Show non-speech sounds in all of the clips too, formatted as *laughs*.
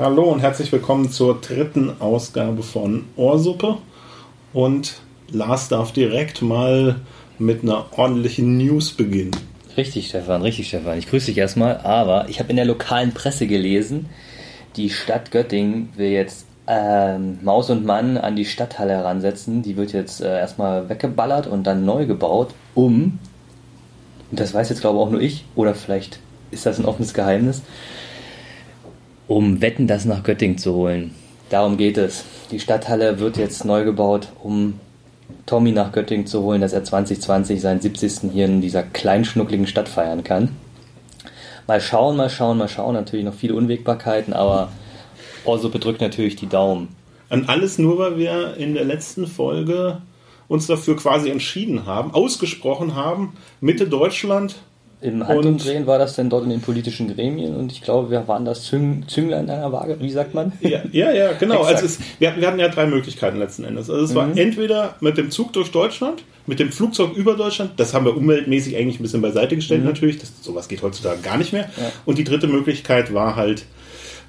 Hallo und herzlich willkommen zur dritten Ausgabe von Ohrsuppe. Und Lars darf direkt mal mit einer ordentlichen News beginnen. Richtig, Stefan, richtig, Stefan. Ich grüße dich erstmal. Aber ich habe in der lokalen Presse gelesen, die Stadt Göttingen will jetzt ähm, Maus und Mann an die Stadthalle heransetzen. Die wird jetzt äh, erstmal weggeballert und dann neu gebaut, um, und das weiß jetzt glaube ich auch nur ich, oder vielleicht ist das ein offenes Geheimnis, um Wetten das nach Göttingen zu holen. Darum geht es. Die Stadthalle wird jetzt neu gebaut, um Tommy nach Göttingen zu holen, dass er 2020 seinen 70. hier in dieser kleinschnuckligen Stadt feiern kann. Mal schauen, mal schauen, mal schauen. Natürlich noch viele Unwägbarkeiten, aber Orso bedrückt natürlich die Daumen. Und alles nur, weil wir in der letzten Folge uns dafür quasi entschieden haben, ausgesprochen haben, Mitte Deutschland im Handumdrehen war das denn dort in den politischen Gremien und ich glaube, wir waren das Züng Züngler in einer Waage, wie sagt man? Ja, ja, ja genau. also es, wir, hatten, wir hatten ja drei Möglichkeiten letzten Endes. Also es war mhm. entweder mit dem Zug durch Deutschland, mit dem Flugzeug über Deutschland, das haben wir umweltmäßig eigentlich ein bisschen beiseite gestellt mhm. natürlich, das, sowas geht heutzutage gar nicht mehr. Ja. Und die dritte Möglichkeit war halt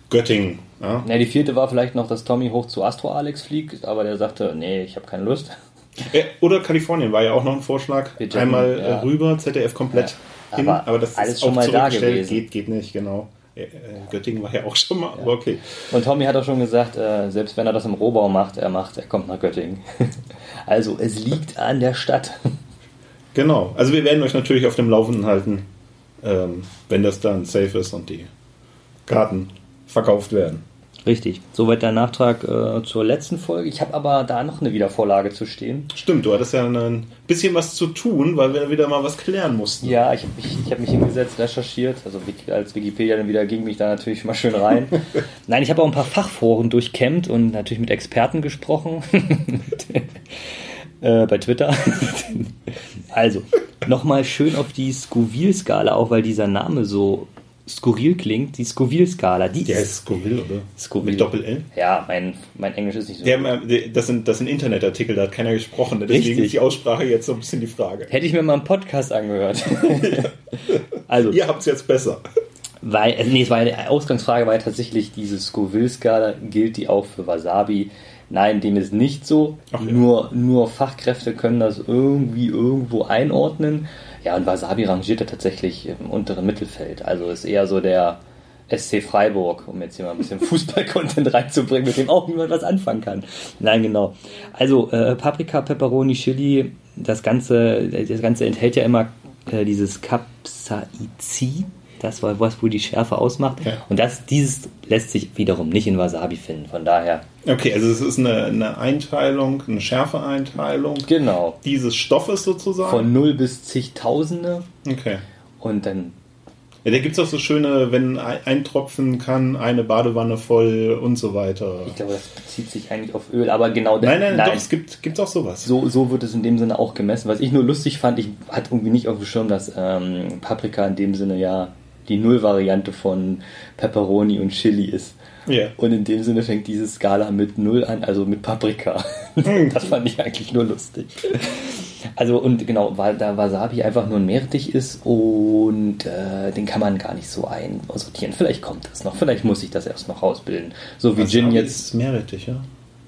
Göttingen. Ja. ja, die vierte war vielleicht noch, dass Tommy hoch zu Astro Alex fliegt, aber der sagte, nee, ich habe keine Lust. Oder Kalifornien war ja auch noch ein Vorschlag. Einmal ja. rüber, ZDF komplett hin, aber, aber das alles ist schon mal da gewesen. Geht, geht nicht, genau. Äh, äh, Göttingen war ja auch schon mal, ja. aber okay. Und Tommy hat auch schon gesagt, äh, selbst wenn er das im Rohbau macht, er macht, er kommt nach Göttingen. *laughs* also es liegt an der Stadt. Genau, also wir werden euch natürlich auf dem Laufenden halten, ähm, wenn das dann safe ist und die Karten verkauft werden. Richtig. Soweit der Nachtrag äh, zur letzten Folge. Ich habe aber da noch eine Wiedervorlage zu stehen. Stimmt, du hattest ja ein bisschen was zu tun, weil wir wieder mal was klären mussten. Ja, ich habe mich, hab mich hingesetzt, recherchiert. Also als Wikipedia dann wieder ging mich da natürlich mal schön rein. *laughs* Nein, ich habe auch ein paar Fachforen durchkämmt und natürlich mit Experten gesprochen. *laughs* äh, bei Twitter. *laughs* also, nochmal schön auf die Scoville-Skala, auch weil dieser Name so skurril klingt, die Scoville-Skala. Die der ist Scoville, oder? Scoville. Mit Doppel-L? Ja, mein, mein Englisch ist nicht so der, gut. Das sind, das sind Internetartikel, da hat keiner gesprochen. Deswegen Richtig. ist die Aussprache jetzt so ein bisschen die Frage. Hätte ich mir mal einen Podcast angehört. *laughs* also, Ihr habt es jetzt besser. Weil, äh, nee, es war eine Ausgangsfrage war ja tatsächlich, diese Scoville-Skala, gilt die auch für Wasabi? Nein, dem ist nicht so. Ach, ja. nur, nur Fachkräfte können das irgendwie irgendwo einordnen. Ja, und Wasabi rangiert er tatsächlich im unteren Mittelfeld. Also ist eher so der SC Freiburg, um jetzt hier mal ein bisschen *laughs* Fußball-Content reinzubringen, mit dem auch niemand was anfangen kann. Nein, genau. Also äh, Paprika, Pepperoni, Chili, das Ganze, das Ganze enthält ja immer äh, dieses Capsaicin das war was wohl die Schärfe ausmacht. Ja. Und das, dieses lässt sich wiederum nicht in Wasabi finden. Von daher. Okay, also es ist eine, eine Einteilung, eine Schärfeeinteilung. Genau. Dieses Stoffes sozusagen. Von 0 bis zigtausende. Okay. Und dann ja, da gibt es auch so schöne, wenn ein Tropfen kann, eine Badewanne voll und so weiter. Ich glaube, das bezieht sich eigentlich auf Öl, aber genau Nein, nein, nein. Doch, es gibt gibt's auch sowas. So, so wird es in dem Sinne auch gemessen. Was ich nur lustig fand, ich hatte irgendwie nicht auf dem Schirm, dass ähm, Paprika in dem Sinne ja die Null-Variante von Pepperoni und Chili ist. Yeah. Und in dem Sinne fängt diese Skala mit Null an, also mit Paprika. *laughs* das fand ich eigentlich nur lustig. Also und genau, weil da Wasabi einfach nur ein Meerrettich ist und äh, den kann man gar nicht so einsortieren. Vielleicht kommt das noch, vielleicht muss ich das erst noch rausbilden. So wie Wasabi Gin jetzt. Ist Meerrettich, ja?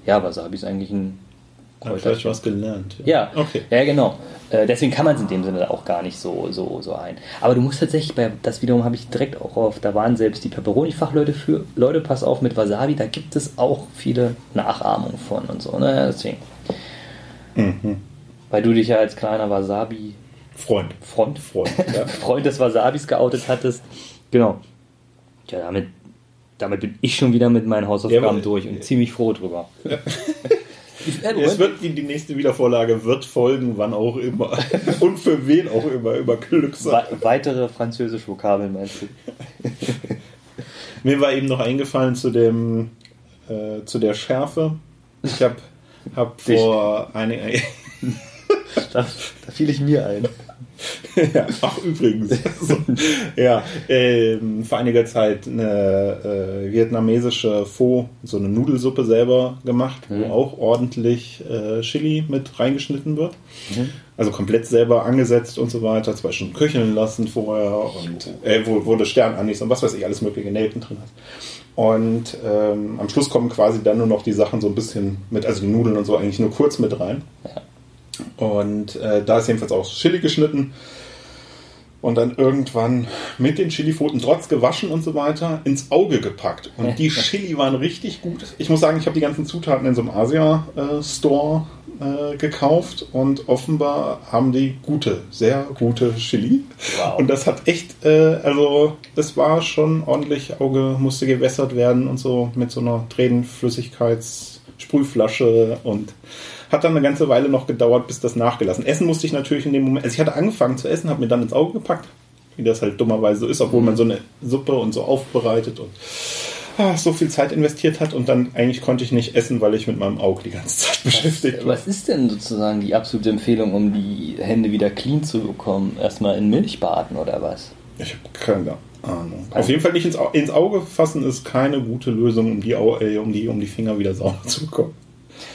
Ja, Wasabi ist eigentlich ein Kräuter. Vielleicht was gelernt. Ja, ja, okay. ja genau. Äh, deswegen kann man es in dem Sinne auch gar nicht so, so, so ein. Aber du musst tatsächlich, bei, das wiederum habe ich direkt auch auf, da waren selbst die Pepperoni-Fachleute für, Leute, pass auf mit Wasabi, da gibt es auch viele Nachahmungen von und so, ne? Deswegen. Mhm. Weil du dich ja als kleiner Wasabi. Freund. Freund? Freund, *laughs* ja. Freund des Wasabis geoutet hattest. Genau. Ja, damit, damit bin ich schon wieder mit meinen Hausaufgaben ja, durch und ziemlich froh drüber. Ja. *laughs* Es wird die, die nächste Wiedervorlage wird folgen, wann auch immer. *laughs* Und für wen auch immer, über Glückssache. We weitere französische Vokabeln meinst du? *laughs* Mir war eben noch eingefallen zu dem äh, zu der Schärfe. Ich habe hab vor einigen *laughs* da, da fiel ich mir ein. *laughs* ja, ach, übrigens. Ja, ähm, vor einiger Zeit eine äh, vietnamesische Pho, so eine Nudelsuppe selber gemacht, mhm. wo auch ordentlich äh, Chili mit reingeschnitten wird. Mhm. Also komplett selber angesetzt und so weiter. Zwei Stunden köcheln lassen vorher und äh, wo, wo Sternanis und was weiß ich, alles mögliche Nelken drin hat. Und ähm, am Schluss kommen quasi dann nur noch die Sachen so ein bisschen mit, also die Nudeln und so eigentlich nur kurz mit rein. Ja. Und äh, da ist jedenfalls auch Chili geschnitten und dann irgendwann mit den Chilipfoten, trotz gewaschen und so weiter, ins Auge gepackt. Und die *laughs* Chili waren richtig gut. Ich muss sagen, ich habe die ganzen Zutaten in so einem Asia-Store äh, gekauft und offenbar haben die gute, sehr gute Chili. Wow. Und das hat echt, äh, also das war schon ordentlich, Auge musste gewässert werden und so mit so einer Tränenflüssigkeitssprühflasche und hat dann eine ganze Weile noch gedauert, bis das nachgelassen. Essen musste ich natürlich in dem Moment, also ich hatte angefangen zu essen, habe mir dann ins Auge gepackt, wie das halt dummerweise so ist, obwohl man so eine Suppe und so aufbereitet und ah, so viel Zeit investiert hat und dann eigentlich konnte ich nicht essen, weil ich mit meinem Auge die ganze Zeit *laughs* beschäftigt war. Was ist denn sozusagen die absolute Empfehlung, um die Hände wieder clean zu bekommen? Erstmal in Milch baden oder was? Ich habe keine Ahnung. Auf jeden Fall nicht ins, ins, Auge fassen ist keine gute Lösung, um die, äh, um die, um die Finger wieder sauber zu bekommen.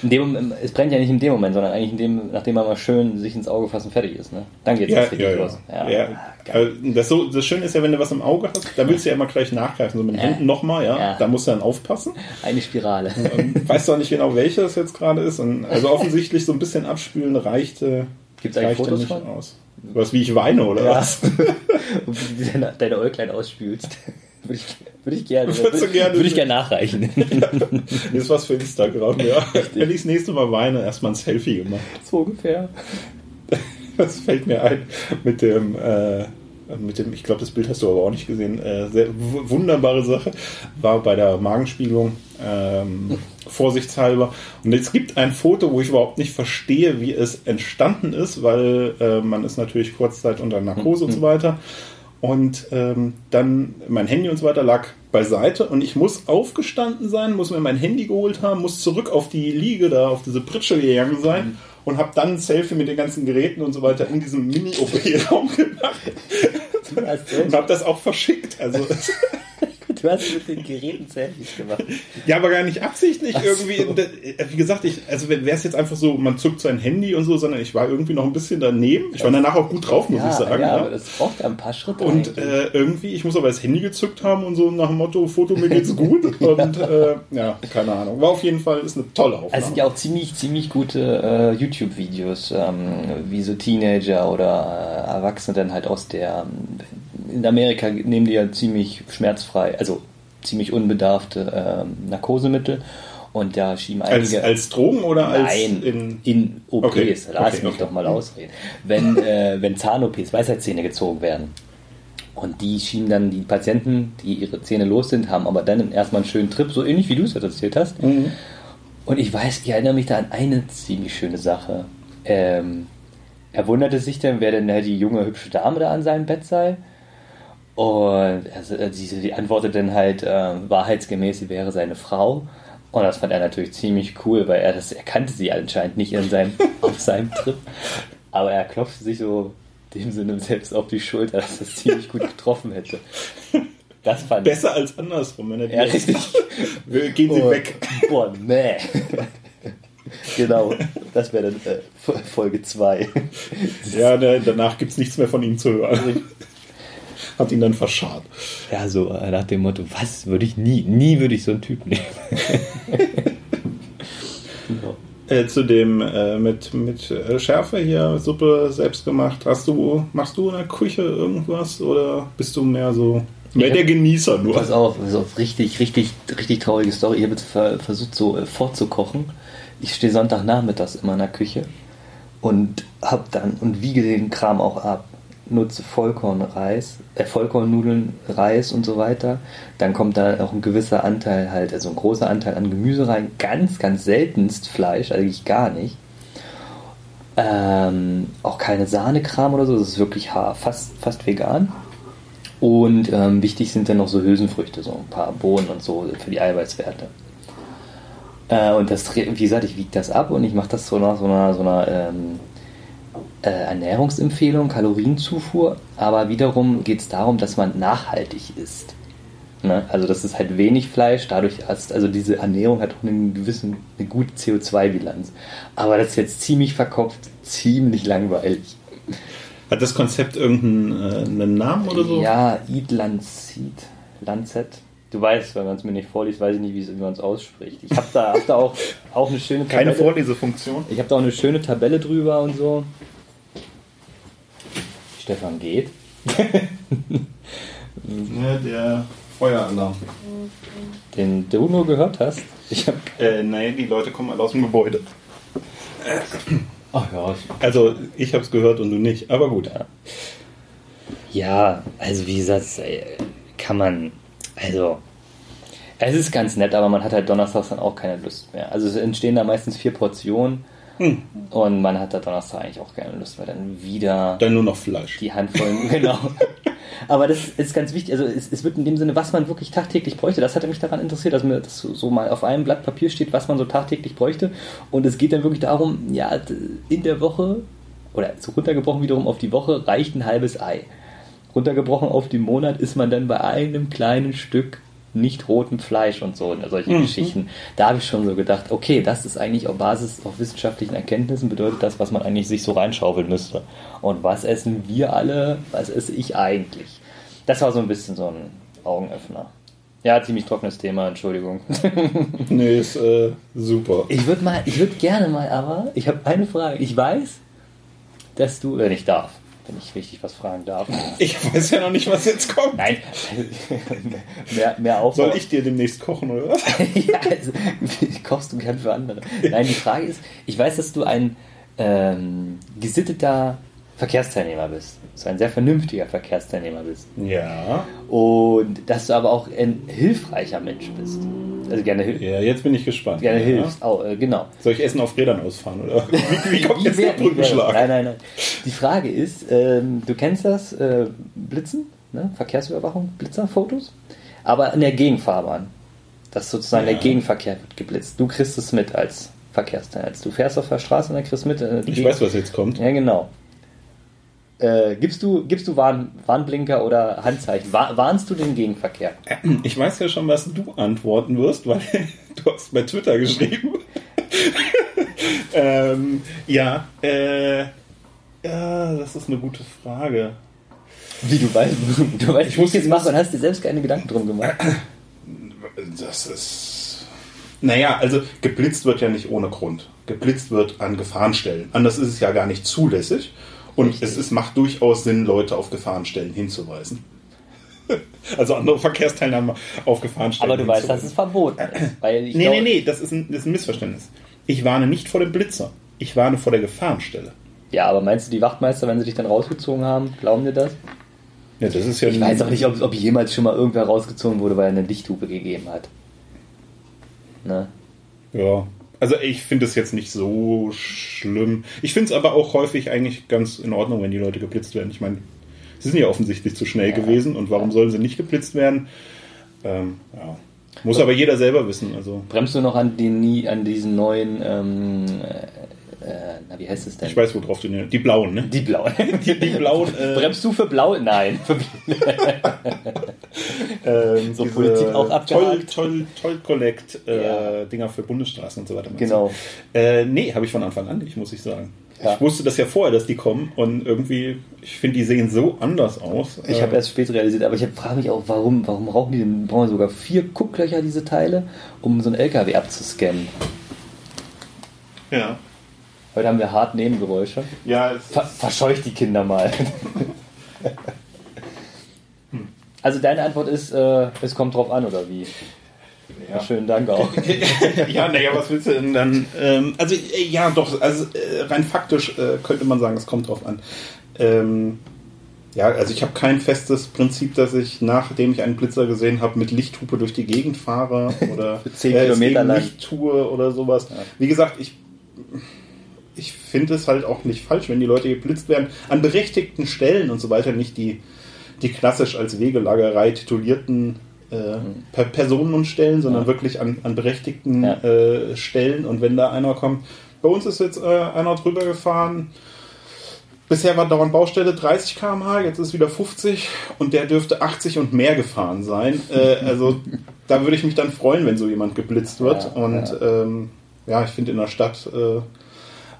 In dem, es brennt ja nicht in dem Moment, sondern eigentlich in dem, nachdem man mal schön sich ins Auge fassen fertig ist. Ne? Dann geht es ja, richtig ja, los. Ja. ja. Also das, so, das Schöne ist ja, wenn du was im Auge hast, da willst du ja immer gleich nachgreifen. So mit den Händen nochmal, ja? Da musst du dann aufpassen. Eine Spirale. Und weißt du auch nicht genau, welche das jetzt gerade ist. Und also *laughs* offensichtlich so ein bisschen abspülen reichte. Gibt es eigentlich Fotos nicht von? aus. Was, wie ich weine, oder ja. was? *laughs* Und wie du deine, deine Äuglein ausspülst. *laughs* Würde ich, würde ich gerne. Würde, gerne würde ich gerne nachreichen. *laughs* das ist was für Instagram, ja. Wenn ich das nächste Mal weine, erstmal ein Selfie gemacht. So ungefähr. Das fällt mir ein mit dem, äh, mit dem, ich glaube, das Bild hast du aber auch nicht gesehen. Äh, sehr wunderbare Sache. War bei der Magenspiegelung ähm, vorsichtshalber. Und es gibt ein Foto, wo ich überhaupt nicht verstehe, wie es entstanden ist, weil äh, man ist natürlich kurzzeit unter Narkose und so weiter. Und ähm, dann mein Handy und so weiter lag beiseite und ich muss aufgestanden sein, muss mir mein Handy geholt haben, muss zurück auf die Liege da, auf diese Pritsche gegangen sein mhm. und habe dann ein Selfie mit den ganzen Geräten und so weiter in diesem Mini-OP-Raum gemacht. *laughs* und habe das auch verschickt. Also *laughs* Du hast mit den Geräten Selfies gemacht. Ja, aber gar nicht absichtlich Ach irgendwie. So. Wie gesagt, ich, also wäre es jetzt einfach so, man zückt sein Handy und so, sondern ich war irgendwie noch ein bisschen daneben. Ich war danach auch gut drauf, muss ja, ich sagen. Ja, ja, aber das braucht ein paar Schritte. Und äh, irgendwie, ich muss aber das Handy gezückt haben und so nach dem Motto, Foto, mir geht's gut. *laughs* und äh, ja, keine Ahnung. War auf jeden Fall, ist eine tolle Aufnahme. Es sind ja auch ziemlich, ziemlich gute äh, YouTube-Videos, ähm, wie so Teenager oder äh, Erwachsene dann halt aus der ähm, in Amerika nehmen die ja ziemlich schmerzfrei, also ziemlich unbedarfte äh, Narkosemittel. Und da schieben einige. Als, als Drogen oder als. Nein, in, in OPs. Okay, Lass okay, mich okay. doch mal ausreden. Wenn, *laughs* äh, wenn Zahn-OPs, Weisheitszähne gezogen werden. Und die schieben dann die Patienten, die ihre Zähne los sind, haben aber dann erstmal einen schönen Trip, so ähnlich wie du es erzählt hast. Mhm. Und ich weiß, ich erinnere mich da an eine ziemlich schöne Sache. Ähm, er wunderte sich dann, wer denn die junge, hübsche Dame da an seinem Bett sei. Und also, sie, sie antwortet dann halt äh, wahrheitsgemäß, sie wäre seine Frau. Und das fand er natürlich ziemlich cool, weil er das er kannte sie anscheinend nicht in seinem, *laughs* auf seinem Trip. Aber er klopfte sich so dem Sinne selbst auf die Schulter, dass das ziemlich gut getroffen hätte. Das fand Besser ich. als andersrum, wenn er ja, richtig. *laughs* Gehen Sie oh, weg. Boah, nee. genau, das wäre dann äh, Folge 2. Ja, ne, danach gibt es nichts mehr von ihm zu hören hat ihn dann verscharrt. Ja, so äh, nach dem Motto, was würde ich nie, nie würde ich so einen Typ nehmen. *laughs* genau. Äh, zu dem äh, mit, mit äh, Schärfe hier, Suppe selbst gemacht. Hast du, machst du in der Küche irgendwas oder bist du mehr so Mehr der Genießer nur. Pass auf, pass auf, richtig, richtig, richtig traurige Story. Ich habe jetzt versucht, so äh, vorzukochen. Ich stehe Sonntagnachmittags immer in der Küche und hab dann und wiege den Kram auch ab nutze Vollkornreis, äh, Vollkornnudeln, Reis und so weiter. Dann kommt da auch ein gewisser Anteil halt, also ein großer Anteil an Gemüse rein. Ganz, ganz seltenst Fleisch, eigentlich gar nicht. Ähm, auch keine Sahnekram oder so, das ist wirklich fast, fast vegan. Und ähm, wichtig sind dann noch so Hülsenfrüchte, so ein paar Bohnen und so für die Eiweißwerte. Äh, und das, wie gesagt, ich wiege das ab und ich mache das so nach so einer, so einer ähm, äh, Ernährungsempfehlung, Kalorienzufuhr, aber wiederum geht es darum, dass man nachhaltig isst. Ne? Also das ist halt wenig Fleisch, dadurch hast, also diese Ernährung hat auch einen gewissen, eine gute CO2-Bilanz. Aber das ist jetzt ziemlich verkopft, ziemlich langweilig. Hat das Konzept irgendeinen äh, Namen oder so? Ja, Eat Lancet. Lancet. Du weißt, wenn man es mir nicht vorliest, weiß ich nicht, wie man es ausspricht. Ich habe da, hab da auch, auch eine schöne Tabelle. Keine Vorlesefunktion. Ich habe da auch eine schöne Tabelle drüber und so. Stefan geht. ja, *laughs* der Feueralarm. Den du nur gehört hast? Ich hab, äh, nein, die Leute kommen alle aus dem Gebäude. Ach ja. Also ich habe es gehört und du nicht, aber gut. Ja, ja also wie gesagt, kann man, also es ist ganz nett, aber man hat halt donnerstags dann auch keine Lust mehr. Also es entstehen da meistens vier Portionen hm. und man hat da Donnerstag eigentlich auch keine Lust mehr. Dann wieder. Dann nur noch Fleisch. Die Handvollen, *laughs* genau. Aber das ist ganz wichtig. Also es, es, wird in dem Sinne, was man wirklich tagtäglich bräuchte. Das hatte mich daran interessiert, dass mir das so mal auf einem Blatt Papier steht, was man so tagtäglich bräuchte. Und es geht dann wirklich darum, ja, in der Woche oder so runtergebrochen wiederum auf die Woche reicht ein halbes Ei. Runtergebrochen auf den Monat ist man dann bei einem kleinen Stück nicht rotem Fleisch und so, solche mhm. Geschichten. Da habe ich schon so gedacht, okay, das ist eigentlich auf Basis auf wissenschaftlichen Erkenntnissen bedeutet das, was man eigentlich sich so reinschaufeln müsste. Und was essen wir alle, was esse ich eigentlich? Das war so ein bisschen so ein Augenöffner. Ja, ziemlich trockenes Thema, Entschuldigung. *laughs* nee, ist äh, super. Ich würde mal, ich würde gerne mal, aber ich habe eine Frage. Ich weiß, dass du, wenn ich darf, wenn ich richtig was fragen darf. *laughs* Ich weiß ja noch nicht, was jetzt kommt. Nein, *laughs* mehr, mehr Aufbau. Soll ich dir demnächst kochen, oder was? *laughs* ja, also, kochst du gern für andere. Nein, die Frage ist, ich weiß, dass du ein ähm, gesitteter Verkehrsteilnehmer bist. Dass du ein sehr vernünftiger Verkehrsteilnehmer bist. Ja. Und dass du aber auch ein hilfreicher Mensch bist. Also gerne hilfst. Ja, jetzt bin ich gespannt. Gerne ja. hilfst, auch, äh, genau. Soll ich Essen auf Rädern ausfahren, oder? *laughs* Wie, wie kommt jetzt der Brückenschlag? Nein, nein, nein. Die Frage ist, ähm, du kennst das, äh, Blitzen, ne? Verkehrsüberwachung, Blitzerfotos, aber in der Gegenfahrbahn. Dass sozusagen ja. der Gegenverkehr wird geblitzt. Du kriegst es mit als Verkehrsteilnehmer. Du fährst auf der Straße und dann kriegst du mit. Äh, ich weiß, was jetzt kommt. Ja, genau. Äh, gibst du, gibst du Warn, Warnblinker oder Handzeichen? War, warnst du den Gegenverkehr? Ich weiß ja schon, was du antworten wirst, weil *laughs* du hast bei Twitter geschrieben. *laughs* ähm, ja, äh, ja, das ist eine gute Frage. Wie du weißt, du weißt, ich muss jetzt machen und hast dir selbst keine Gedanken drum gemacht. Das ist. Naja, also geblitzt wird ja nicht ohne Grund. Geblitzt wird an Gefahrenstellen. Anders ist es ja gar nicht zulässig. Und es, es macht durchaus Sinn, Leute auf Gefahrenstellen hinzuweisen. *laughs* Also andere Verkehrsteilnehmer auf Gefahrenstellen. Aber du weißt, dass es verboten ist. Weil ich nee, nee, nee, das ist, ein, das ist ein Missverständnis. Ich warne nicht vor dem Blitzer. Ich warne vor der Gefahrenstelle. Ja, aber meinst du, die Wachtmeister, wenn sie dich dann rausgezogen haben, glauben dir das? Ja, das ist ja ich weiß auch nicht, ob, ob jemals schon mal irgendwer rausgezogen wurde, weil er eine Lichthupe gegeben hat. Ne? Ja, also ich finde es jetzt nicht so schlimm. Ich finde es aber auch häufig eigentlich ganz in Ordnung, wenn die Leute geblitzt werden. Ich meine, sie sind ja offensichtlich zu schnell ja. gewesen und warum sollen sie nicht geblitzt werden? Ähm, ja. Muss aber jeder selber wissen. Also. Bremst du noch an, die, an diesen neuen ähm, äh, na, wie heißt es denn? Ich weiß, worauf du Die blauen, ne? Die blauen. *laughs* Die, die blauen. Äh, Bremst du für blau? Nein. *laughs* ähm, so Politik auch abgehakt. Toll, toll, toll Collect äh, ja. Dinger für Bundesstraßen und so weiter. Genau. Äh, nee, habe ich von Anfang an nicht, muss ich sagen. Ja. Ich wusste das ja vorher, dass die kommen und irgendwie, ich finde, die sehen so anders aus. Ich habe äh, erst spät realisiert, aber ich frage mich auch, warum, warum brauchen die denn, brauchen sogar vier Gucklöcher, diese Teile, um so einen LKW abzuscannen? Ja. Heute haben wir hart Nebengeräusche. Ja, Ver verscheucht die Kinder mal. *laughs* also deine Antwort ist, äh, es kommt drauf an, oder wie? Ja. Schönen Dank auch. *laughs* ja, naja, was willst du denn dann? Ähm, also, äh, ja, doch, also äh, rein faktisch äh, könnte man sagen, es kommt drauf an. Ähm, ja, also ich habe kein festes Prinzip, dass ich, nachdem ich einen Blitzer gesehen habe, mit Lichthupe durch die Gegend fahre oder *laughs* Für 10 Kilometer lang. Licht tue oder sowas. Ja. Wie gesagt, ich ich finde es halt auch nicht falsch, wenn die Leute geblitzt werden. An berechtigten Stellen und so weiter, nicht die, die klassisch als Wegelagerei titulierten äh, per Personen und Stellen, sondern ja. wirklich an, an berechtigten ja. äh, Stellen. Und wenn da einer kommt, bei uns ist jetzt äh, einer drüber gefahren, Bisher war dauernd Baustelle 30 km/h, jetzt ist wieder 50 und der dürfte 80 und mehr gefahren sein. Äh, also *laughs* da würde ich mich dann freuen, wenn so jemand geblitzt wird. Ja, und ja, ähm, ja ich finde in der Stadt äh,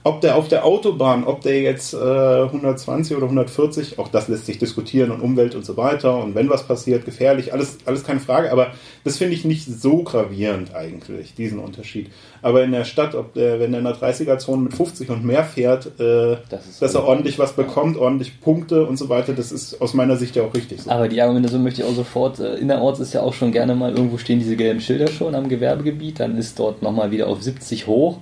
ob der auf der Autobahn, ob der jetzt äh, 120 oder 140, auch das lässt sich diskutieren und Umwelt und so weiter und wenn was passiert, gefährlich, alles, alles keine Frage, aber das finde ich nicht so gravierend eigentlich, diesen Unterschied. Aber in der Stadt, ob der, wenn der in der 30er-Zone mit 50 und mehr fährt, äh, das dass er ordentlich was bekommt, ordentlich Punkte und so weiter, das ist aus meiner Sicht ja auch richtig so. Aber die Argumentation möchte ich auch sofort, äh, innerorts ist ja auch schon gerne mal, irgendwo stehen diese gelben Schilder schon am Gewerbegebiet, dann ist dort nochmal wieder auf 70 hoch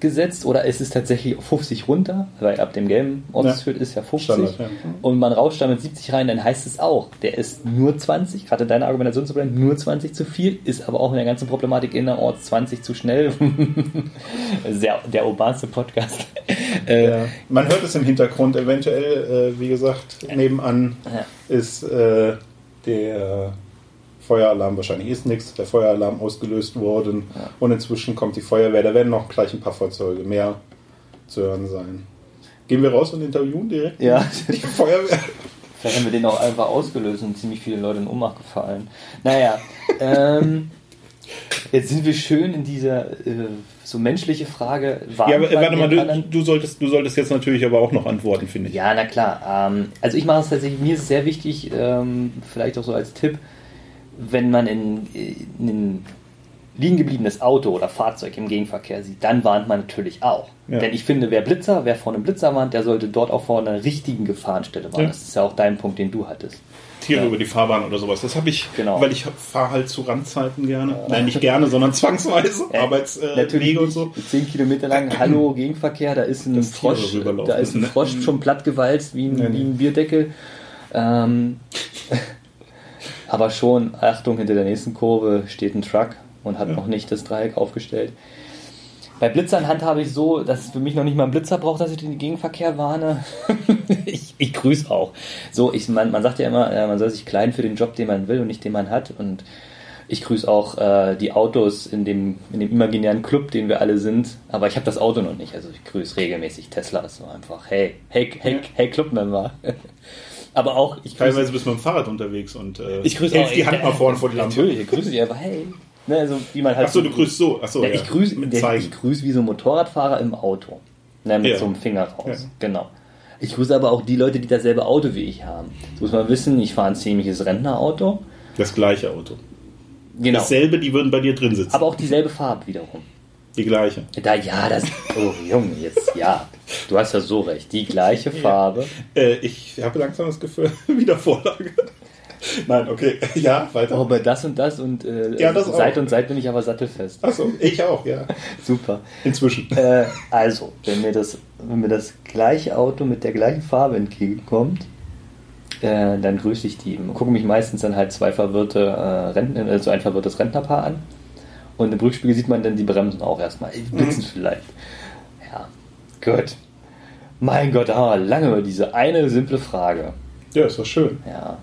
gesetzt oder ist es tatsächlich auf 50 runter, weil ab dem gelben Ortsschild ja. ist ja 50 Standard, ja. und man rauscht da mit 70 rein, dann heißt es auch, der ist nur 20, gerade in deiner Argumentation zu bleiben, nur 20 zu viel, ist aber auch in der ganzen Problematik innerorts 20 zu schnell. *laughs* Sehr, der urbanste Podcast. *laughs* Äh, ja. Man hört es im Hintergrund eventuell, äh, wie gesagt, nebenan ist äh, der Feueralarm, wahrscheinlich ist nichts, der Feueralarm ausgelöst worden ja. und inzwischen kommt die Feuerwehr, da werden noch gleich ein paar Fahrzeuge mehr zu hören sein. Gehen wir raus und interviewen direkt? Ja. Die Feuerwehr. *laughs* Vielleicht haben wir den auch einfach ausgelöst und ziemlich viele Leute in Ohnmacht gefallen. Naja, ähm, jetzt sind wir schön in dieser äh, so menschliche Frage. Ja, aber warte mal, du, du, solltest, du solltest jetzt natürlich aber auch noch antworten, finde ich. Ja, na klar. Ähm, also ich mache es tatsächlich, mir ist es sehr wichtig, ähm, vielleicht auch so als Tipp, wenn man in, in ein liegen gebliebenes Auto oder Fahrzeug im Gegenverkehr sieht, dann warnt man natürlich auch. Ja. Denn ich finde, wer Blitzer, wer vor einem Blitzer warnt, der sollte dort auch vor einer richtigen Gefahrenstelle warnen. Ja. Das ist ja auch dein Punkt, den du hattest. Tiere ja. über die Fahrbahn oder sowas. Das habe ich, genau. weil ich fahre halt zu Randzeiten gerne. Nein, nicht gerne, sondern *laughs* zwangsweise. Äh, Arbeitswege und so. Zehn Kilometer lang, hallo, *clears throat* Gegenverkehr, da ist ein Frosch, da ist ein Frosch schon plattgewalzt wie ein, nee, nee. wie ein Bierdeckel. Ähm, *laughs* aber schon, Achtung, hinter der nächsten Kurve steht ein Truck und hat ja. noch nicht das Dreieck aufgestellt. Bei Blitzern handhabe ich so, dass es für mich noch nicht mal ein Blitzer braucht, dass ich den Gegenverkehr warne. *laughs* ich, ich grüße auch. So, ich, man, man sagt ja immer, äh, man soll sich klein für den Job, den man will und nicht den man hat. Und ich grüße auch äh, die Autos in dem, in dem imaginären Club, den wir alle sind. Aber ich habe das Auto noch nicht. Also ich grüße regelmäßig Tesla. So einfach, hey, hey, hey, hey Clubmember. *laughs* Aber auch, ich Teilweise bist du mit dem Fahrrad unterwegs und äh, ich grüße auch, die Hand mal vorne vor die Lampe. Natürlich, ich grüße dich einfach, hey. Ne, also wie man halt Achso, du grüßt so. Achso, ja, Ich grüße ich grüß wie so ein Motorradfahrer im Auto. Ne, mit ja. so einem Finger raus. Ja. Genau. Ich grüße aber auch die Leute, die dasselbe Auto wie ich haben. Das muss man wissen, ich fahre ein ziemliches Rentnerauto. Das gleiche Auto. Genau. Dasselbe, die würden bei dir drin sitzen. Aber auch dieselbe Farbe wiederum. Die gleiche. Da, ja, das. Oh, Junge, jetzt, ja. Du hast ja so recht. Die gleiche Farbe. Ja. Äh, ich habe langsam das Gefühl, *laughs* wieder Vorlage. Nein, okay. *laughs* Ja, weiter. Oh, bei das und das und äh, ja, das seit auch. und seit bin ich aber sattelfest. Achso, ich auch, ja. Super. Inzwischen. Äh, also, wenn mir, das, wenn mir das gleiche Auto mit der gleichen Farbe entgegenkommt, äh, dann grüße ich die. Gucke mich meistens dann halt zwei verwirrte äh, Rentner, also ein verwirrtes Rentnerpaar an und im Rückspiegel sieht man dann die Bremsen auch erstmal. Blitzen mhm. vielleicht. Ja, gut. Mein Gott, ah, lange über diese eine simple Frage. Ja, ist doch schön. Ja.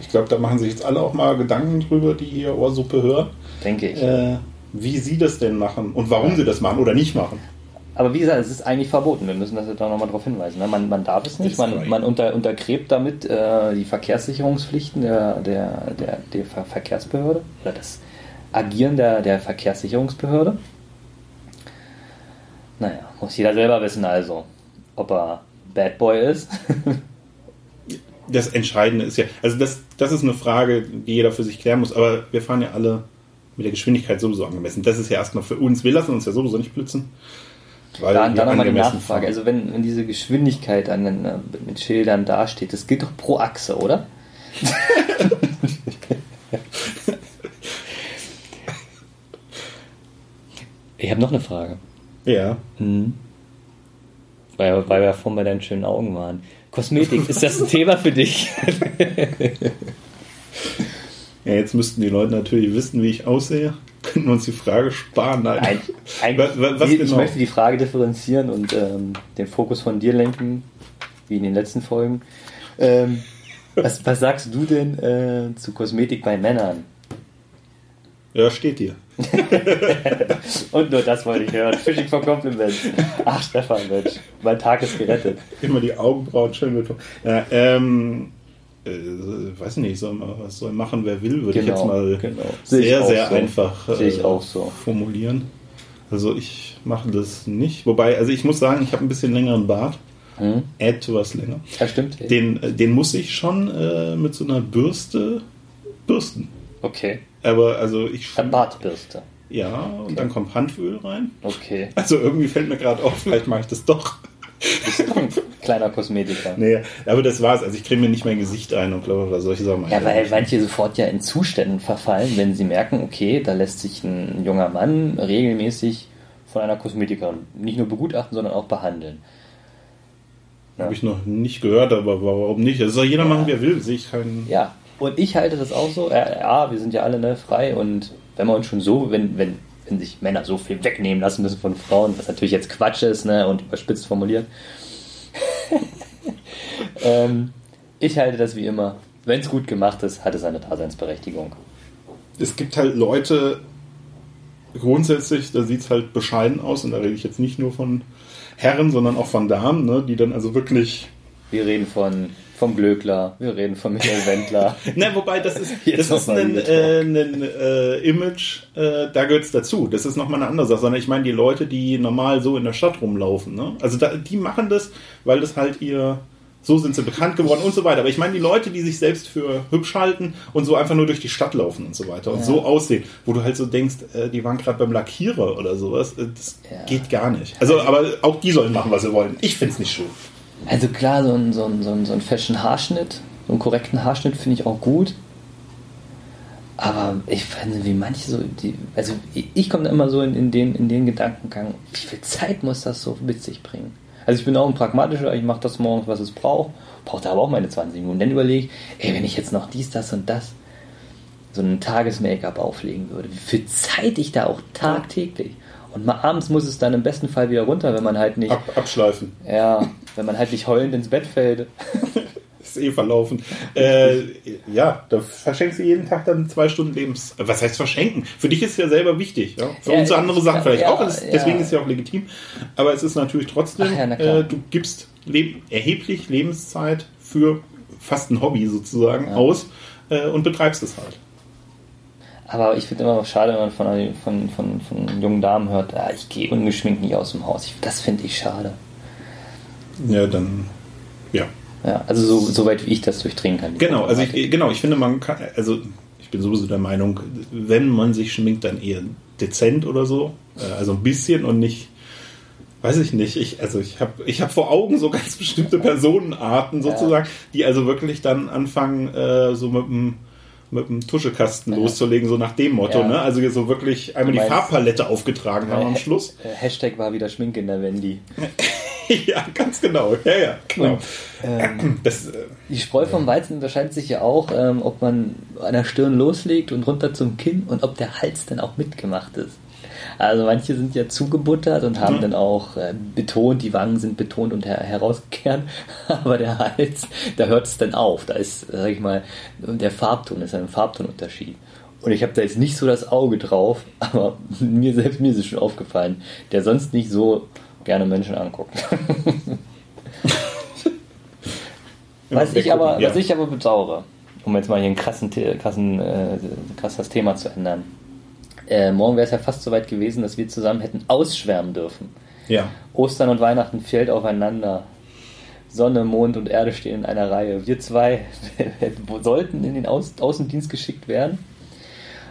Ich glaube, da machen sich jetzt alle auch mal Gedanken drüber, die hier Ohrsuppe hören. Denke ich. Äh, wie sie das denn machen und warum ja. sie das machen oder nicht machen. Aber wie gesagt, es ist eigentlich verboten. Wir müssen das da nochmal darauf hinweisen. Ne? Man, man darf es nicht. Man, man unter, untergräbt damit äh, die Verkehrssicherungspflichten der, der, der, der Verkehrsbehörde oder das Agieren der, der Verkehrssicherungsbehörde. Naja, muss jeder selber wissen also, ob er Bad Boy ist. *laughs* das Entscheidende ist ja, also das, das ist eine Frage, die jeder für sich klären muss, aber wir fahren ja alle mit der Geschwindigkeit sowieso angemessen. Das ist ja erstmal für uns, wir lassen uns ja sowieso nicht blitzen. Weil dann dann nochmal die Nachfrage, fahren. also wenn, wenn diese Geschwindigkeit an den, äh, mit Schildern dasteht, das gilt doch pro Achse, oder? *laughs* Ich habe noch eine Frage. Ja. Mhm. Weil, weil wir vorhin bei deinen schönen Augen waren. Kosmetik, ist das ein Thema für dich? *laughs* ja, jetzt müssten die Leute natürlich wissen, wie ich aussehe. Könnten wir uns die Frage sparen? Nein. Nein was, was ich, genau? möchte die Frage differenzieren und ähm, den Fokus von dir lenken, wie in den letzten Folgen. Ähm, was, was sagst du denn äh, zu Kosmetik bei Männern? Ja, steht dir. *laughs* Und nur das wollte ich hören. Fishing for Compliments. Ach, Stefan, Mensch. Mein Tag ist gerettet. Immer die Augenbrauen schön mit. Ja, ähm, äh, weiß nicht, soll man, was soll machen, wer will, würde ich jetzt Genau, mal genau. Sehr, sehr so. einfach äh, so. formulieren. Also ich mache das nicht. Wobei, also ich muss sagen, ich habe ein bisschen längeren Bart. Hm? Etwas länger. Ja, stimmt. Den, äh, den muss ich schon äh, mit so einer Bürste bürsten. Okay. Aber also ich Eine Bartbürste. ja und dann kommt Hanföl rein. Okay. *laughs* Also irgendwie fällt mir gerade auf, vielleicht mache ich das doch. Kleiner Kosmetiker. *laughs* Nee, aber das war's. Also ich creme mir nicht mein Gesicht ein und glaube, oder solche Sachen. Ja, weil manche sofort ja in Zuständen verfallen, wenn sie merken, okay, da lässt sich ein junger Mann regelmäßig von einer Kosmetikerin nicht nur begutachten, sondern auch behandeln. Habe ich noch nicht gehört, aber warum nicht? Das soll jeder machen, wie er will. Sehe ich keinen. Ja, und ich halte das auch so. Ja, wir sind ja alle ne, frei und wenn wir uns schon so, wenn, wenn, wenn sich Männer so viel wegnehmen lassen müssen von Frauen, was natürlich jetzt Quatsch ist ne, und überspitzt formuliert, *laughs* ähm, ich halte das wie immer. Wenn es gut gemacht ist, hat es eine Daseinsberechtigung. Es gibt halt Leute, grundsätzlich, da sieht es halt bescheiden aus und da rede ich jetzt nicht nur von Herren, sondern auch von Damen, ne, die dann also wirklich. Wir reden von vom Glöckler, wir reden von Michael Wendler. *laughs* Na, wobei das ist, das ist ein, äh, ein äh, Image, äh, da gehört es dazu. Das ist nochmal eine andere Sache, sondern ich meine die Leute, die normal so in der Stadt rumlaufen. Ne? Also da, die machen das, weil das halt ihr, so sind sie bekannt geworden und so weiter. Aber ich meine die Leute, die sich selbst für hübsch halten und so einfach nur durch die Stadt laufen und so weiter und Ja. so aussehen, wo du halt so denkst, äh, die waren gerade beim Lackierer oder sowas. Äh, Das Ja. geht gar nicht. Also, aber auch die sollen machen, was sie wollen. Ich finde es nicht schön. Also klar, so ein, so ein, so ein, so ein Fashion-Haarschnitt, so einen korrekten Haarschnitt finde ich auch gut. Aber ich finde, wie manche so, die, also ich, komme da immer so in, in, den, in den Gedankengang, wie viel Zeit muss das so mit sich bringen? Also ich bin auch ein pragmatischer, ich mache das morgens, was es braucht, braucht aber auch meine 20 Minuten. Dann überlege ich, ey, wenn ich jetzt noch dies, das und das, so ein Tages-Make-up auflegen würde, wie viel Zeit ich da auch tagtäglich. Und mal abends muss es dann im besten Fall wieder runter, wenn man halt nicht, Ab, abschleifen. ja, wenn man halt nicht heulend ins Bett fällt. *laughs* ist eh verlaufen. Äh, ja, da verschenkst du jeden Tag dann zwei Stunden Lebens. Was heißt verschenken? Für dich ist es ja selber wichtig. Ja? Für Ja, uns andere Sachen vielleicht ja, auch. Es- Deswegen ist es ja auch legitim. Aber es ist natürlich trotzdem, Ach äh, du gibst leb erheblich Lebenszeit für fast ein Hobby sozusagen aus äh, und betreibst es halt. Aber ich finde immer noch schade, wenn man von, von, von, von jungen Damen hört, ah, ich gehe ungeschminkt nicht aus dem Haus. Ich, das finde ich schade. Ja, dann, ja. Ja, also so, so weit wie ich das durchdringen kann. Genau, also ich, genau, ich finde, man kann, also ich bin sowieso der Meinung, wenn man sich schminkt, dann eher dezent oder so. Äh, Also ein bisschen und nicht, weiß ich nicht. Ich, also ich habe ich hab vor Augen so *laughs* ganz bestimmte Personenarten sozusagen, die also wirklich dann anfangen, äh, so mit dem mit dem Tuschekasten Ja. loszulegen, so nach dem Motto, Ja. ne? Also so wirklich einmal Du die meinst- Farbpalette aufgetragen haben am Schluss. Hashtag war wieder Schminke in der Wendy. *laughs* *laughs* ja, ganz genau. Ja, ja, genau. Und, ähm, *clears throat* Das, äh, Die Spreu vom Weizen unterscheidet sich ja auch, ähm, ob man an der Stirn loslegt und runter zum Kinn und ob der Hals dann auch mitgemacht ist. Also manche sind ja zugebuttert und haben Mhm. dann auch äh, betont, die Wangen sind betont und her herausgekehrt, *laughs* aber der Hals, da hört es dann auf. Da ist, sag ich mal, der Farbton ist ein Farbtonunterschied. Und ich habe da jetzt nicht so das Auge drauf, *laughs* aber mir selbst mir ist es schon aufgefallen, der sonst nicht so gerne Menschen anguckt. *laughs* Was ich, aber, ja. was ich aber bedauere, um jetzt mal hier ein krassen, krassen, äh, krasses Thema zu ändern. Äh, morgen wäre es ja fast so weit gewesen, dass wir zusammen hätten ausschwärmen dürfen. ja. Ostern und Weihnachten fällt aufeinander. Sonne, Mond und Erde stehen in einer Reihe. Wir zwei *laughs* sollten in den Außendienst geschickt werden.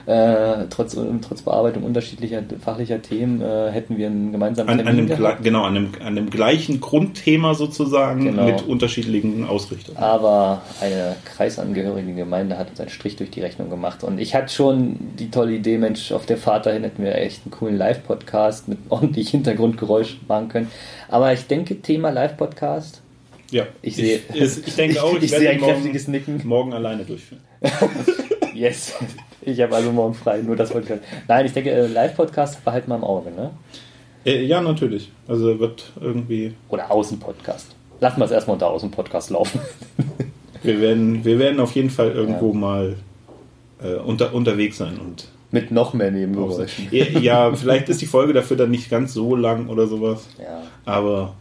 Äh, trotz, trotz Bearbeitung unterschiedlicher fachlicher Themen äh, hätten wir einen gemeinsamen An, an Termin dem, gehabt. gle- genau, an dem, an dem gleichen Grundthema sozusagen Genau. mit unterschiedlichen Ausrichtungen. Aber eine kreisangehörige Gemeinde hat uns einen Strich durch die Rechnung gemacht. Und ich hatte schon die tolle Idee, Mensch, auf der Fahrt dahin hätten wir echt einen coolen Live-Podcast mit *laughs* ordentlich Hintergrundgeräusch machen können. Aber ich denke, Thema Live-Podcast, Ja, ich sehe- Ich, ich, denke *laughs* auch, ich, ich sehe ein morgen, kräftiges Nicken. morgen alleine durchführen. *laughs* yes. *laughs* Ich habe also morgen frei, nur das wollte ich hören. Nein, ich denke, äh, Live-Podcast behalten wir im Auge, ne? Äh, ja, natürlich. Also wird irgendwie. Oder Außen-Podcast. Lassen wir es erstmal unter Außen-Podcast laufen. *laughs* Wir werden, wir werden auf jeden Fall irgendwo Ja. mal äh, unter, unterwegs sein und Mit noch mehr Nebengeräuschen. Ja, vielleicht ist die Folge dafür dann nicht ganz so lang oder sowas. Ja. Aber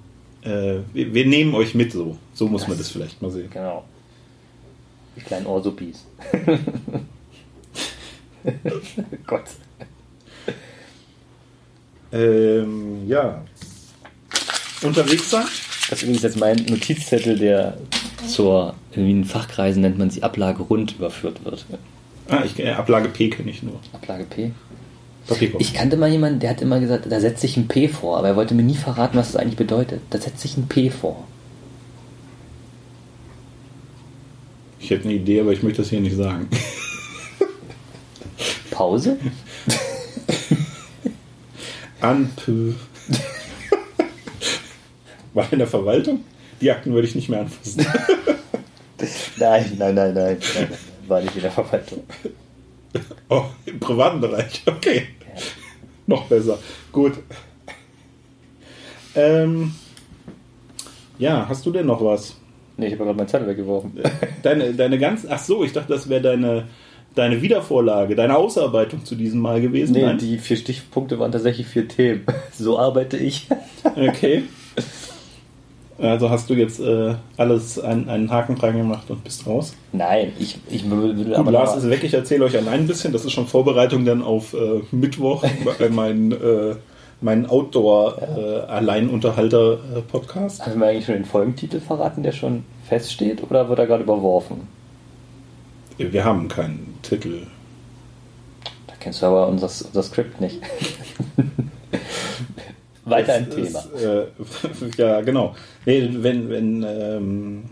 äh, wir, wir, nehmen euch mit so. So muss das, man das vielleicht mal sehen. Genau. Die kleinen Orsuppies. *laughs* Gott. Ähm, ja. Unterwegs sein? Das ist übrigens jetzt mein Notizzettel, der zur, in Fachkreisen nennt man sie Ablage rund überführt wird. Ah, ich, äh, Ablage P kenne ich nur. Ablage P? Papierkorb. Ich kannte mal jemanden, der hat immer gesagt, da setzt sich ein P vor, aber er wollte mir nie verraten, was das eigentlich bedeutet. Da setzt sich ein P vor. Ich hätte eine Idee, aber ich möchte das hier nicht sagen. Pause? Anpö. War in der Verwaltung? Die Akten würde ich nicht mehr anfassen. nein, nein, nein, nein, nein. War nicht in der Verwaltung. Oh, im privaten Bereich. Okay. Ja. Noch besser. Gut. Ähm, ja, hast du denn noch was? Nee, ich habe gerade meinen Zettel weggeworfen. Deine, deine ganz. Ach so, ich dachte, das wäre deine, deine Wiedervorlage, deine Ausarbeitung zu diesem Mal gewesen. Nee, Nein? die vier Stichpunkte waren tatsächlich vier Themen. So arbeite ich. Okay. Also hast du jetzt äh, alles einen, einen Haken reingemacht und bist raus? Nein, ich, ich würde Gut, aber. Lars ist weg, ich erzähle euch allein ein bisschen. Das ist schon Vorbereitung dann auf äh, Mittwoch bei meinen. Äh, meinen Outdoor-Alleinunterhalter-Podcast. Ja. Äh, Haben wir eigentlich schon den Folgentitel verraten, der schon feststeht, oder wird er gerade überworfen? Wir haben keinen Titel. Da kennst du aber unser, unser Skript nicht. *laughs* Weiter ein Thema. Ist, äh, *laughs* ja, genau. Nee, wenn, wenn, ähm,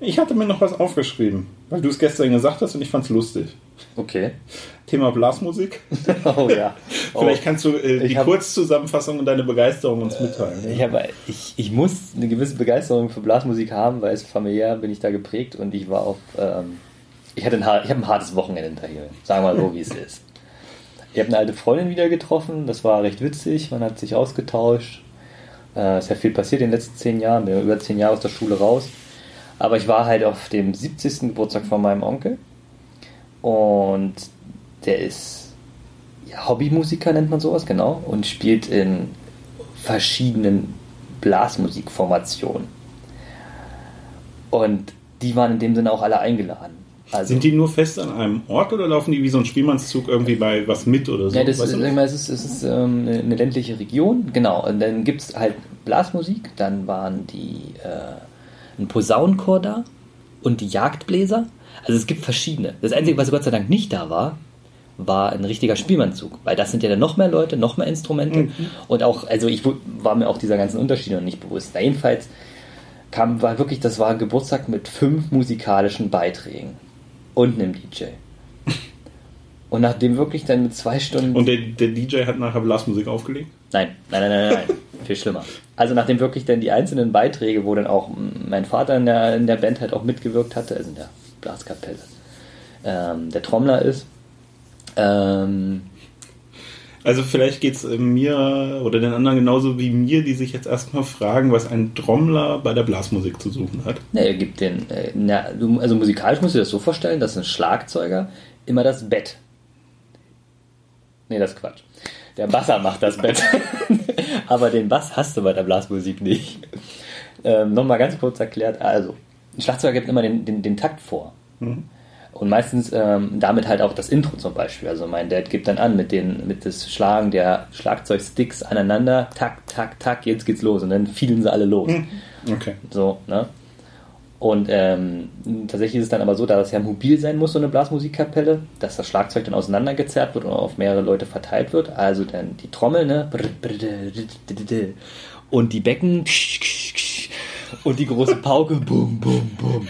ich hatte mir noch was aufgeschrieben, weil du es gestern gesagt hast und ich fand es lustig. Okay. Thema Blasmusik. *laughs* Oh ja. *laughs* Vielleicht oh. kannst du äh, die hab, Kurzzusammenfassung und deine Begeisterung uns mitteilen. Ich, hab, ich, ich muss eine gewisse Begeisterung für Blasmusik haben, weil es familiär bin ich da geprägt und ich war auf. Ähm, ich hatte ein, ich habe ein hartes Wochenende hinterher. Sagen wir mal so, wie es ist. Ich habe eine alte Freundin wieder getroffen, das war recht witzig, man hat sich ausgetauscht. Äh, ist ja viel passiert in den letzten zehn Jahren, bin über zehn Jahre aus der Schule raus. Aber ich war halt auf dem 70. Geburtstag von meinem Onkel. Und der ist Hobbymusiker, nennt man sowas, genau. Und spielt in verschiedenen Blasmusikformationen. Und die waren in dem Sinne auch alle eingeladen. Also, Sind die nur fest an einem Ort oder laufen die wie so ein Spielmannszug irgendwie bei was mit oder so? Ja, das, mal, es ist, es ist ähm, eine ländliche Region, genau. Und dann gibt es halt Blasmusik, dann waren die äh, ein Posaunenchor da und die Jagdbläser. Also es gibt verschiedene. Das Einzige, was Gott sei Dank nicht da war, war ein richtiger Spielmannzug, weil das sind ja dann noch mehr Leute, noch mehr Instrumente mhm. und auch, also ich war mir auch dieser ganzen Unterschiede noch nicht bewusst. Na, jedenfalls kam, war wirklich, das war ein Geburtstag mit fünf musikalischen Beiträgen und einem DJ. *laughs* Und nachdem wirklich dann mit zwei Stunden. Und der, der DJ hat nachher Blasmusik aufgelegt? Nein, nein, nein, nein, nein. Viel schlimmer. Also nachdem wirklich dann die einzelnen Beiträge, wo dann auch mein Vater in der, in der Band halt auch mitgewirkt hatte, also in der Blaskapelle, ähm, der Trommler ist. Ähm, also vielleicht geht es mir oder den anderen genauso wie mir, die sich jetzt erstmal fragen, was ein Trommler bei der Blasmusik zu suchen hat. Ne, er gibt den, äh, na, also musikalisch musst du dir das so vorstellen, dass ein Schlagzeuger immer das Bett. Ne, das ist Quatsch. Der Basser macht das Bett. *laughs* Aber den Bass hast du bei der Blasmusik nicht. Ähm, Nochmal ganz kurz erklärt, also, ein Schlagzeuger gibt immer den, den, den Takt vor. Mhm. Und meistens ähm, damit halt auch das Intro zum Beispiel. Also mein Dad gibt dann an mit den, mit das Schlagen der Schlagzeugsticks aneinander, tak, tak, tak, jetzt geht's los. Und dann fielen sie alle los. Hm. Okay. So, ne? Und ähm, tatsächlich ist es dann aber so, da das ja mobil sein muss, so eine Blasmusikkapelle, dass das Schlagzeug dann auseinandergezerrt wird und auf mehrere Leute verteilt wird. Also dann die Trommel, ne? Und die Becken und die große Pauke, bum, bum, bum.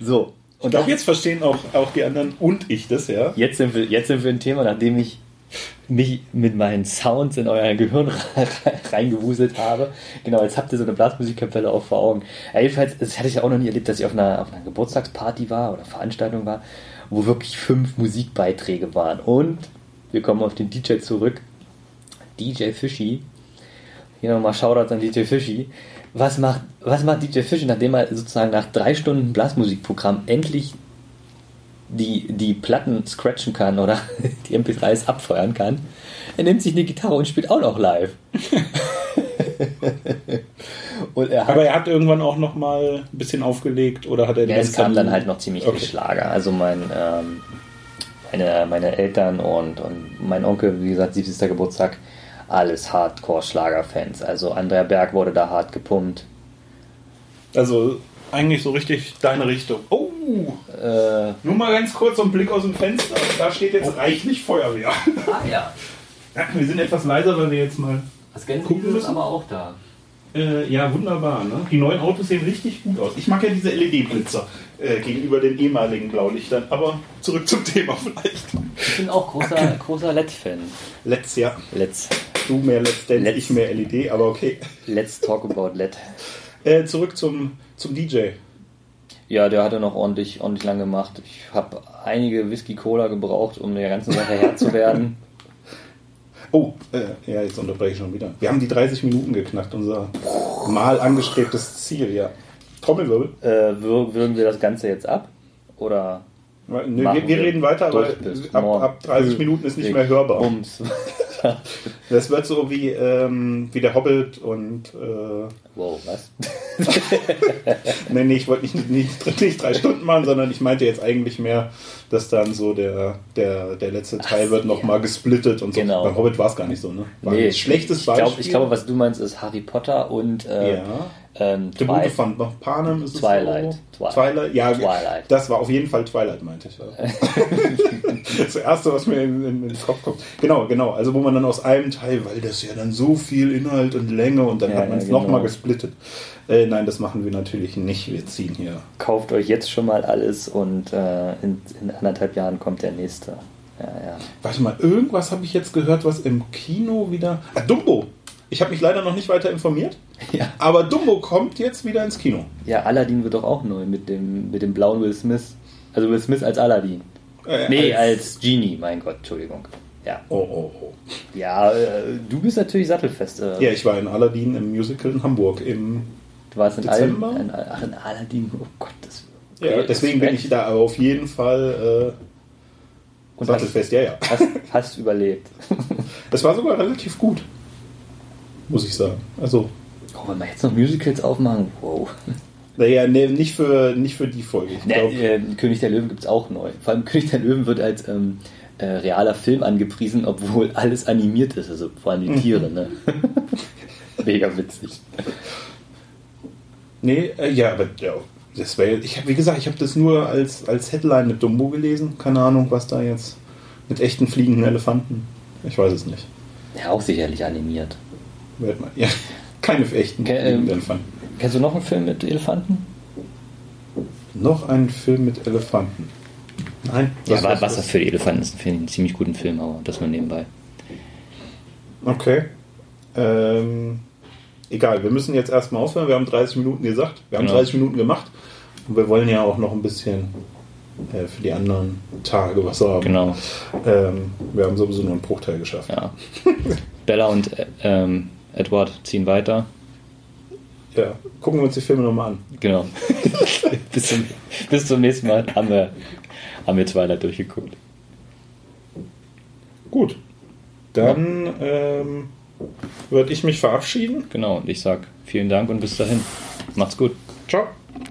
So, und ich glaube, jetzt verstehen auch, auch die anderen und ich das, ja. Jetzt sind wir, jetzt sind wir ein Thema, nachdem ich mich mit meinen Sounds in euer Gehirn *laughs* reingewuselt habe. Genau, jetzt habt ihr so eine Blasmusikkapelle auch vor Augen. Ja, jedenfalls, das hatte ich ja auch noch nie erlebt, dass ich auf einer, auf einer Geburtstagsparty war oder Veranstaltung war, wo wirklich fünf Musikbeiträge waren. Und wir kommen auf den DJ zurück. DJ Fischi. Hier nochmal Shoutout an DJ Fischi was macht, was macht DJ Fischer, nachdem er sozusagen nach drei Stunden Blasmusikprogramm endlich die, die Platten scratchen kann oder *laughs* die MP3s abfeuern kann. Er nimmt sich eine Gitarre und spielt auch noch live. *laughs* er Aber er hat irgendwann auch noch mal ein bisschen aufgelegt oder hat er Ja, es kam dann halt noch ziemlich okay. viel Schlager. Also mein, ähm, meine, meine Eltern und, und mein Onkel, wie gesagt, 70. Geburtstag, alles Hardcore-Schlager-Fans. Also Andrea Berg wurde da hart gepumpt. Also eigentlich so richtig deine Richtung. Oh! Äh, Nur mal ganz kurz so ein Blick aus dem Fenster. Da steht jetzt oh. reichlich Feuerwehr. Ah *laughs* ja. Wir sind etwas leiser, weil wir jetzt mal das gucken müssen. ist aber auch da. Äh, ja, wunderbar. Ne? Die neuen Autos sehen richtig gut aus. Ich mag ja diese LED-Blitzer äh, gegenüber den ehemaligen Blaulichtern. Aber zurück zum Thema vielleicht. Ich bin auch großer, *clears throat* großer LED-Fan. Let's, ja. Let's. Du mehr Let's Dance, Let's, ich mehr LED, aber okay. Let's talk about LED. Äh, zurück zum, zum DJ. Ja, der hatte noch ordentlich, ordentlich lang gemacht. Ich habe einige Whisky-Cola gebraucht, um der ganzen Sache Herr zu werden. *laughs* Oh, äh, ja, jetzt unterbreche ich schon wieder. Wir haben die 30 Minuten geknackt, unser mal angestrebtes Ziel, ja. Trommelwirbel. Äh, würgen wir das Ganze jetzt ab? Oder Nö, wir, wir, reden weiter, aber ab, ab, 30 Minuten ist nicht mehr hörbar. Bums. *laughs* *laughs* das wird so wie, ähm, wie der Hobbit und. Äh, wow, was? *laughs* nee, nee, ich wollte nicht, nicht, nicht, drei Stunden machen, sondern ich meinte jetzt eigentlich mehr, dass dann so der, der, der letzte Teil Ach, wird nochmal ja. gesplittet und so. Genau. Beim Hobbit war es gar nicht so, ne? War nee, ein schlechtes Beispiel. Ich glaube, glaub, was du meinst, ist Harry Potter und. Äh, ja ähm, Der Twi von Panem ist Twilight. es so? Twilight. Ja, Twilight. das war auf jeden Fall Twilight, meinte ich. *laughs* das erste, was mir in, in, in, den Kopf kommt. Genau, genau. Also wo man dann aus einem Teil, weil das ja dann so viel Inhalt und Länge und dann ja, hat man es ja, genau. nochmal gesplittet. Äh, nein, das machen wir natürlich nicht. Wir ziehen hier. Kauft euch jetzt schon mal alles und äh, in, in anderthalb Jahren kommt der nächste. Ja, ja. Warte mal, irgendwas habe ich jetzt gehört, was im Kino wieder. Ah, Dumbo! Ich habe mich leider noch nicht weiter informiert. *laughs* Ja. Aber Dumbo kommt jetzt wieder ins Kino. Ja, Aladdin wird doch auch neu mit dem, mit dem blauen Will Smith. Also Will Smith als Aladdin. Äh, nee, als, als, Genie, mein Gott, Entschuldigung. Ja. Oh, oh, oh. Ja, äh, du bist natürlich sattelfest. Äh. Ja, ich war in Aladdin im Musical in Hamburg im Du warst in, Dezember? Al in, ach, in Aladdin, oh Gott. Das, okay, ja, deswegen bin ich da auf jeden Fall äh, sattelfest, hast, ja, ja. Hast, hast überlebt. *laughs* Das war sogar relativ gut muss ich sagen. Also. Oh, wenn wir jetzt noch Musicals aufmachen, wow. Naja, nee, nicht, für, nicht für die Folge. Nee, äh, König der Löwen gibt es auch neu. Vor allem König der Löwen wird als ähm, äh, realer Film angepriesen, obwohl alles animiert ist, also vor allem die mhm. Tiere. Ne? *laughs* Mega witzig. Nee, äh, ja, aber ja, das wäre. Ich habe, wie gesagt, ich habe das nur als, als Headline mit Dumbo gelesen. Keine Ahnung, was da jetzt mit echten fliegenden Elefanten. Ich weiß es nicht. Ja, auch sicherlich animiert. Weltmann. Ja, keine echten Ken, ähm, Elefanten. Kennst du noch einen Film mit Elefanten? Noch einen Film mit Elefanten? Nein. Ja, war Wasser für die Elefanten ist ich einen ziemlich guten Film, aber das nur nebenbei. Okay. Ähm, egal, wir müssen jetzt erstmal aufhören. Wir haben 30 Minuten gesagt. Wir haben genau. 30 Minuten gemacht. Und wir wollen ja auch noch ein bisschen äh, für die anderen Tage was haben. Genau. Ähm, wir haben sowieso nur einen Bruchteil geschafft. Ja. Bella und ähm, Edward ziehen weiter. Ja, gucken wir uns die Filme nochmal an. Genau. *laughs* bis, zum, bis zum nächsten Mal haben wir, haben wir Twilight durchgeguckt. Gut. Dann ja. ähm, würde ich mich verabschieden. Genau, und ich sage vielen Dank und bis dahin. Macht's gut. Ciao.